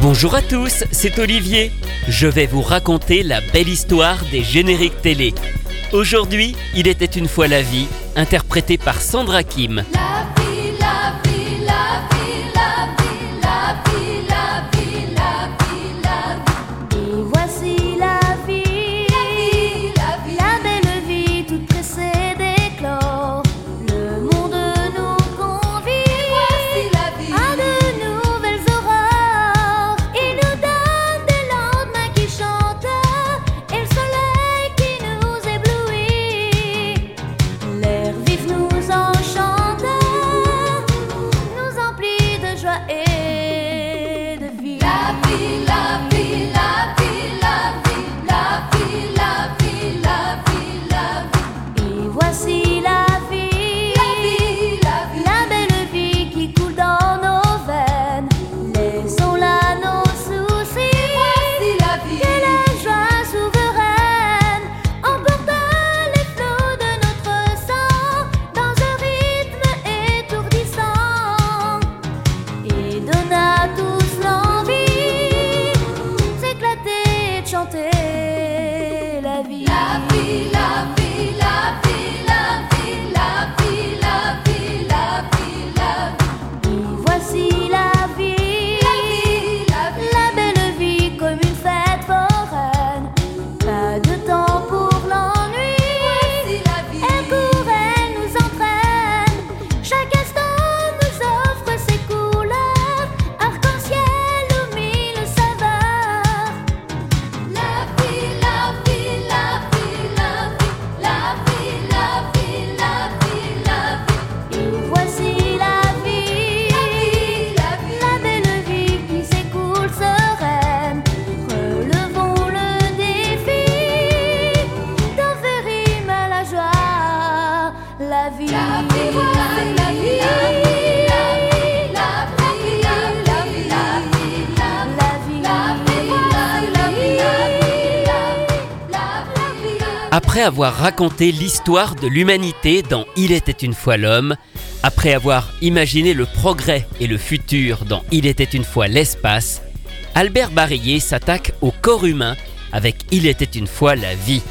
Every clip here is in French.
Bonjour à tous, c'est Olivier. Je vais vous raconter la belle histoire des génériques télé. Aujourd'hui, il était une fois la vie, interprété par Sandra Kim. Après avoir raconté l'histoire de l'humanité dans Il était une fois l'homme, après avoir imaginé le progrès et le futur dans Il était une fois l'espace, Albert Barillet s'attaque au corps humain avec Il était une fois la vie.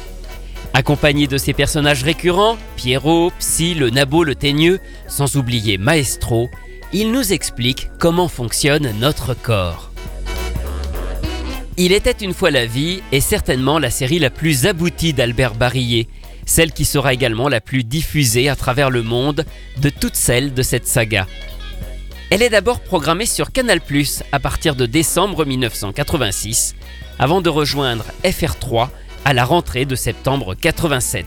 Accompagné de ses personnages récurrents, Pierrot, Psy, le Nabo, le Teigneux, sans oublier Maestro, il nous explique comment fonctionne notre corps. Il était une fois la vie est certainement la série la plus aboutie d'Albert Barillet, celle qui sera également la plus diffusée à travers le monde de toutes celles de cette saga. Elle est d'abord programmée sur Canal+ à partir de décembre 1986, avant de rejoindre FR3 à la rentrée de septembre 87.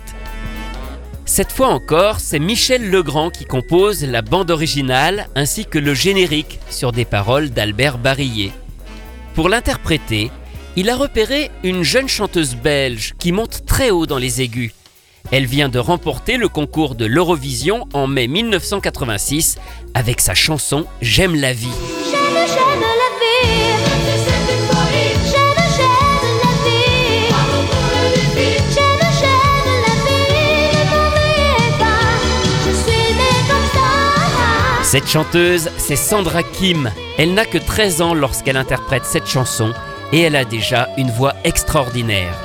Cette fois encore, c'est Michel Legrand qui compose la bande originale ainsi que le générique sur des paroles d'Albert Barillet. Pour l'interpréter, il a repéré une jeune chanteuse belge qui monte très haut dans les aigus. Elle vient de remporter le concours de l'Eurovision en mai 1986 avec sa chanson J'aime la vie. Cette chanteuse, c'est Sandra Kim. Elle n'a que 13 ans lorsqu'elle interprète cette chanson et elle a déjà une voix extraordinaire.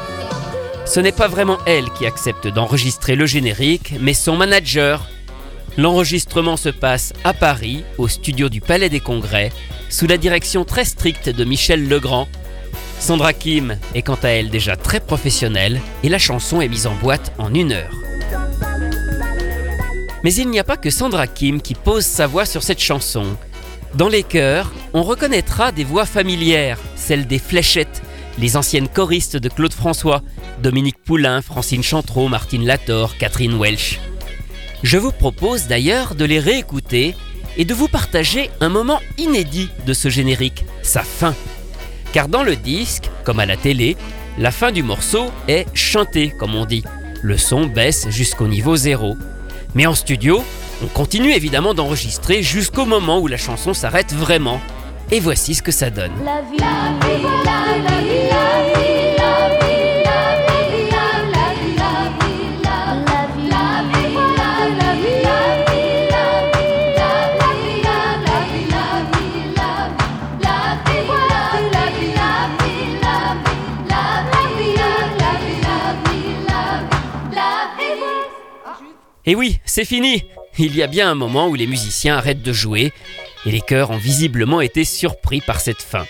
Ce n'est pas vraiment elle qui accepte d'enregistrer le générique, mais son manager. L'enregistrement se passe à Paris, au studio du Palais des Congrès, sous la direction très stricte de Michel Legrand. Sandra Kim est quant à elle déjà très professionnelle et la chanson est mise en boîte en une heure. Mais il n'y a pas que Sandra Kim qui pose sa voix sur cette chanson. Dans les chœurs, on reconnaîtra des voix familières, celles des fléchettes, les anciennes choristes de Claude François, Dominique Poulain, Francine Chantreau, Martine Lator, Catherine Welch. Je vous propose d'ailleurs de les réécouter et de vous partager un moment inédit de ce générique, sa fin. Car dans le disque, comme à la télé, la fin du morceau est chantée, comme on dit. Le son baisse jusqu'au niveau zéro. Mais en studio, on continue évidemment d'enregistrer jusqu'au moment où la chanson s'arrête vraiment. Et voici ce que ça donne. Et oui, c'est fini il y a bien un moment où les musiciens arrêtent de jouer et les chœurs ont visiblement été surpris par cette fin.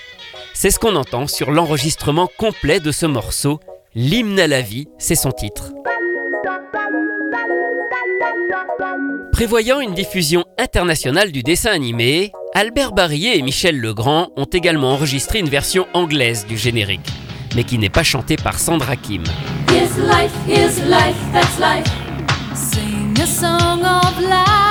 C'est ce qu'on entend sur l'enregistrement complet de ce morceau. L'hymne à la vie, c'est son titre. Prévoyant une diffusion internationale du dessin animé, Albert Barillet et Michel Legrand ont également enregistré une version anglaise du générique, mais qui n'est pas chantée par Sandra Kim. Song of life.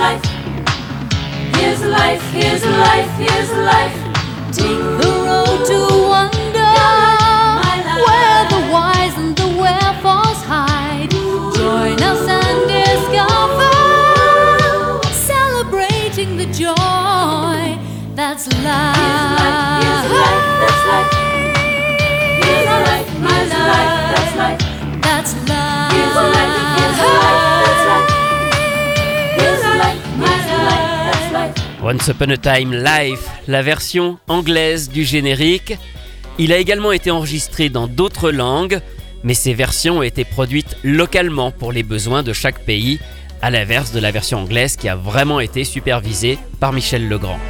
Life. Here's life, here's life, here's life. Take the road to Once Upon a Time Live, la version anglaise du générique. Il a également été enregistré dans d'autres langues, mais ces versions ont été produites localement pour les besoins de chaque pays, à l'inverse de la version anglaise qui a vraiment été supervisée par Michel Legrand.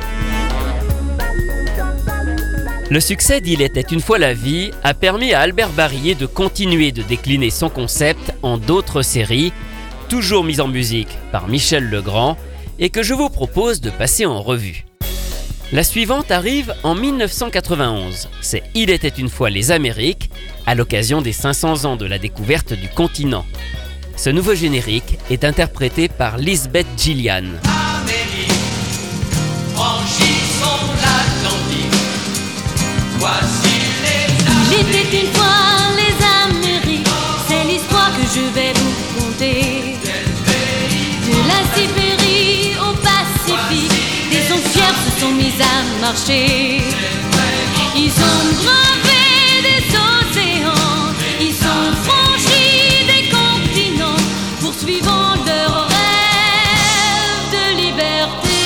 Le succès d'Il était une fois la vie a permis à Albert Barillet de continuer de décliner son concept en d'autres séries, toujours mises en musique par Michel Legrand, et que je vous propose de passer en revue. La suivante arrive en 1991. C'est Il était une fois les Amériques, à l'occasion des 500 ans de la découverte du continent. Ce nouveau générique est interprété par Lisbeth Gillian. Une fois marcher. Ils ont gravé des océans, ils ont franchi des continents, poursuivant leur rêve de liberté.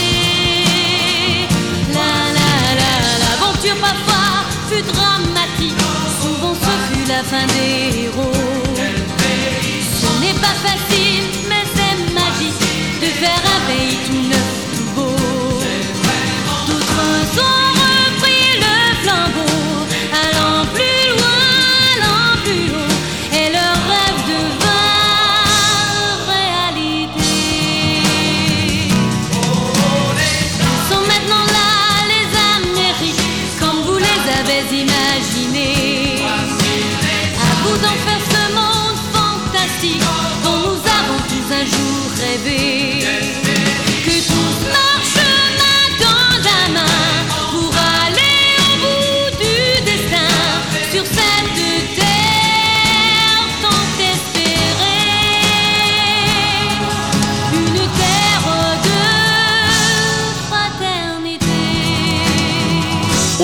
La la la, l'aventure parfois fut dramatique, souvent ce fut la fin des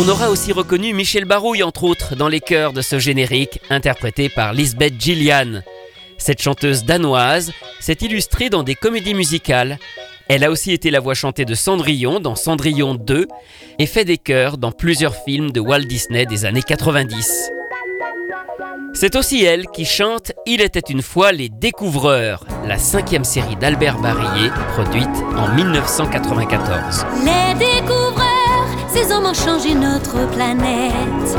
On aura aussi reconnu Michel Barouille, entre autres, dans les chœurs de ce générique, interprété par Lisbeth Gillian. Cette chanteuse danoise s'est illustrée dans des comédies musicales. Elle a aussi été la voix chantée de Cendrillon dans Cendrillon 2 et fait des chœurs dans plusieurs films de Walt Disney des années 90. C'est aussi elle qui chante Il était une fois les Découvreurs, la cinquième série d'Albert Barillet, produite en 1994. Les découvreurs, ces hommes ont changé notre planète.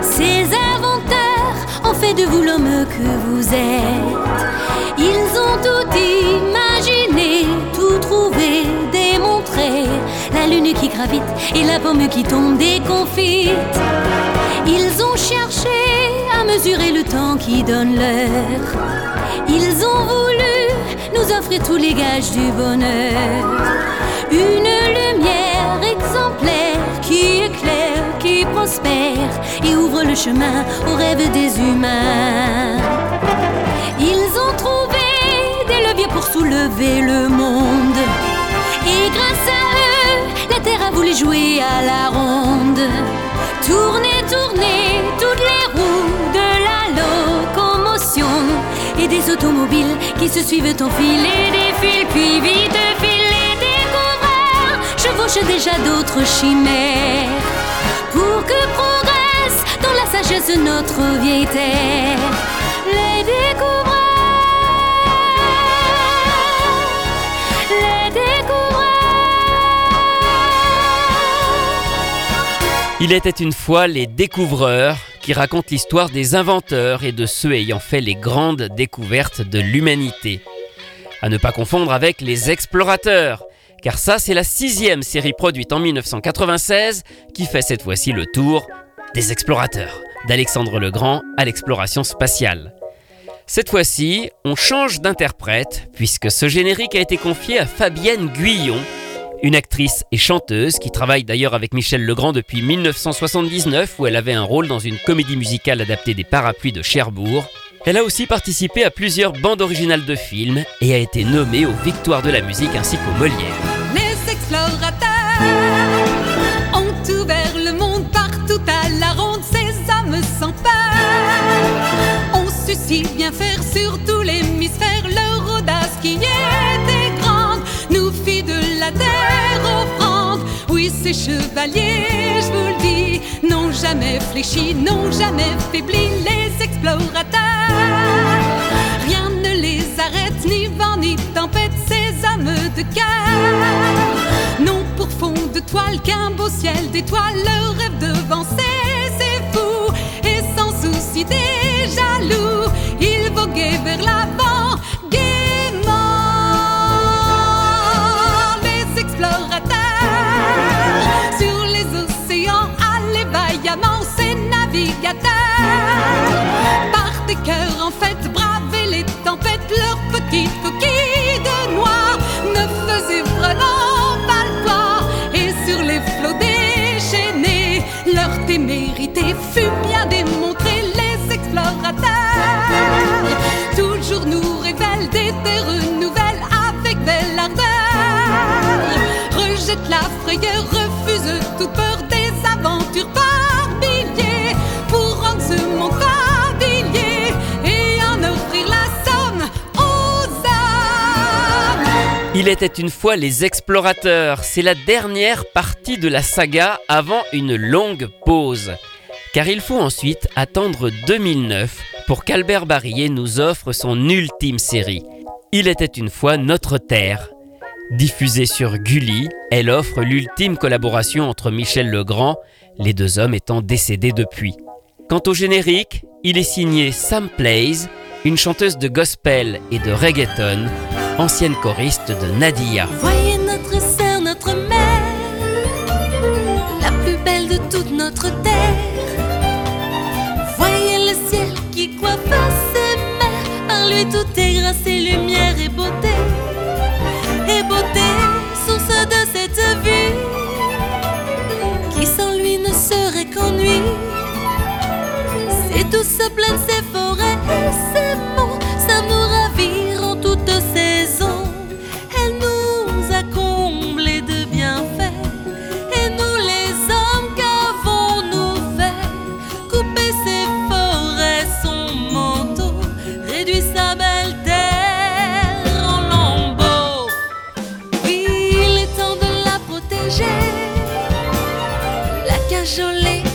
Ces inventeurs ont fait de vous l'homme que vous êtes. Ils ont tout imaginé, tout trouvé, démontré. La lune qui gravite et la pomme qui tombe déconfite. Ils ont cherché à mesurer le temps qui donne l'heure. Ils ont voulu nous offrir tous les gages du bonheur. Une lumière exemplaire qui éclaire, qui prospère et ouvre le chemin aux rêves des humains. Ils ont trouvé des leviers pour soulever le monde. Et grâce à eux, la terre a voulu jouer à la ronde. Tourner, tourner toutes les roues de la locomotion. Et des automobiles qui se suivent en fil et défilent, puis vite filent déjà d'autres chimères. Pour que progresse dans la sagesse notre. Les. Les découvreurs. Il était une fois les découvreurs qui racontent l'histoire des inventeurs et de ceux ayant fait les grandes découvertes de l'humanité. À ne pas confondre avec les explorateurs, car ça c'est la sixième série produite en 1996 qui fait cette fois-ci le tour des explorateurs, d'Alexandre le Grand à l'exploration spatiale. Cette fois-ci, on change d'interprète puisque ce générique a été confié à Fabienne Guyon, une actrice et chanteuse qui travaille d'ailleurs avec Michel Legrand depuis 1979 où elle avait un rôle dans une comédie musicale adaptée des Parapluies de Cherbourg. Elle a aussi participé à plusieurs bandes originales de films et a été nommée aux Victoires de la musique ainsi qu'aux Molières. Les explorateurs ont ouvert le monde partout à la ronde, ces hommes sans peur. ont su si bien faire sur tout l'hémisphère leur audace qui était ces chevaliers, je vous le dis, n'ont jamais fléchi, n'ont jamais faibli les explorateurs. Rien ne les arrête, ni vent ni tempête, ces hommes de cœur. Non pour fond de toile qu'un beau ciel d'étoiles, leur rêve devancer, c'est fou. Et sans souci des jaloux, ils voguaient vers l'avant, gaiement. Les explorateurs les océans, allaient vaillamment, ces navigateurs. Par des cœurs en fête, braver les tempêtes, leurs petites coquilles de noix ne faisaient vraiment pas le poids. Et sur les flots déchaînés, leur témérité fut bien démontrée. Les explorateurs toujours nous révèlent des terres nouvelles avec belle ardeur. Rejette la frayeur, peur des par pour rendre ce monde et en offrir la somme aux hommes. Il était une fois les explorateurs. C'est la dernière partie de la saga avant une longue pause. Car il faut ensuite attendre 2009 pour qu'Albert Barillet nous offre son ultime série. Il était une fois notre Terre. Diffusée sur Gulli, elle offre l'ultime collaboration entre Michel Legrand, les deux hommes étant décédés depuis. Quant au générique, il est signé Sam Plays, une chanteuse de gospel et de reggaeton, ancienne choriste de Nadia. Voyez notre sœur, notre mère, la plus belle de toute notre terre. Voyez le ciel qui ses par lui tout est grâce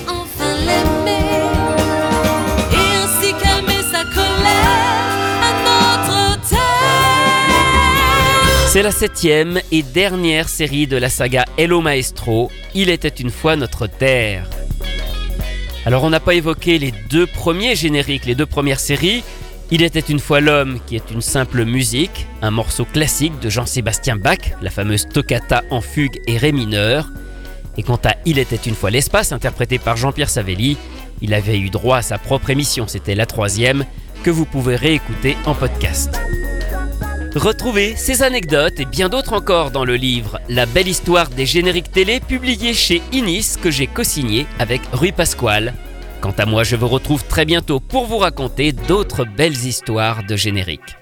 enfin. Et ainsi calmer sa colère à notre. C'est la septième et dernière série de la saga Hello Maestro, Il était une fois notre Terre. Alors on n'a pas évoqué les deux premiers génériques, les deux premières séries. Il était une fois l'homme qui est une simple musique, un morceau classique de Jean-Sébastien Bach, la fameuse toccata en fugue et ré mineur. Et quant à Il était une fois l'espace, interprété par Jean-Pierre Savelli, il avait eu droit à sa propre émission, c'était la troisième, que vous pouvez réécouter en podcast. Retrouvez ces anecdotes et bien d'autres encore dans le livre La belle histoire des génériques télé publié chez Inis que j'ai co-signé avec Rui Pasquale. Quant à moi, je vous retrouve très bientôt pour vous raconter d'autres belles histoires de génériques.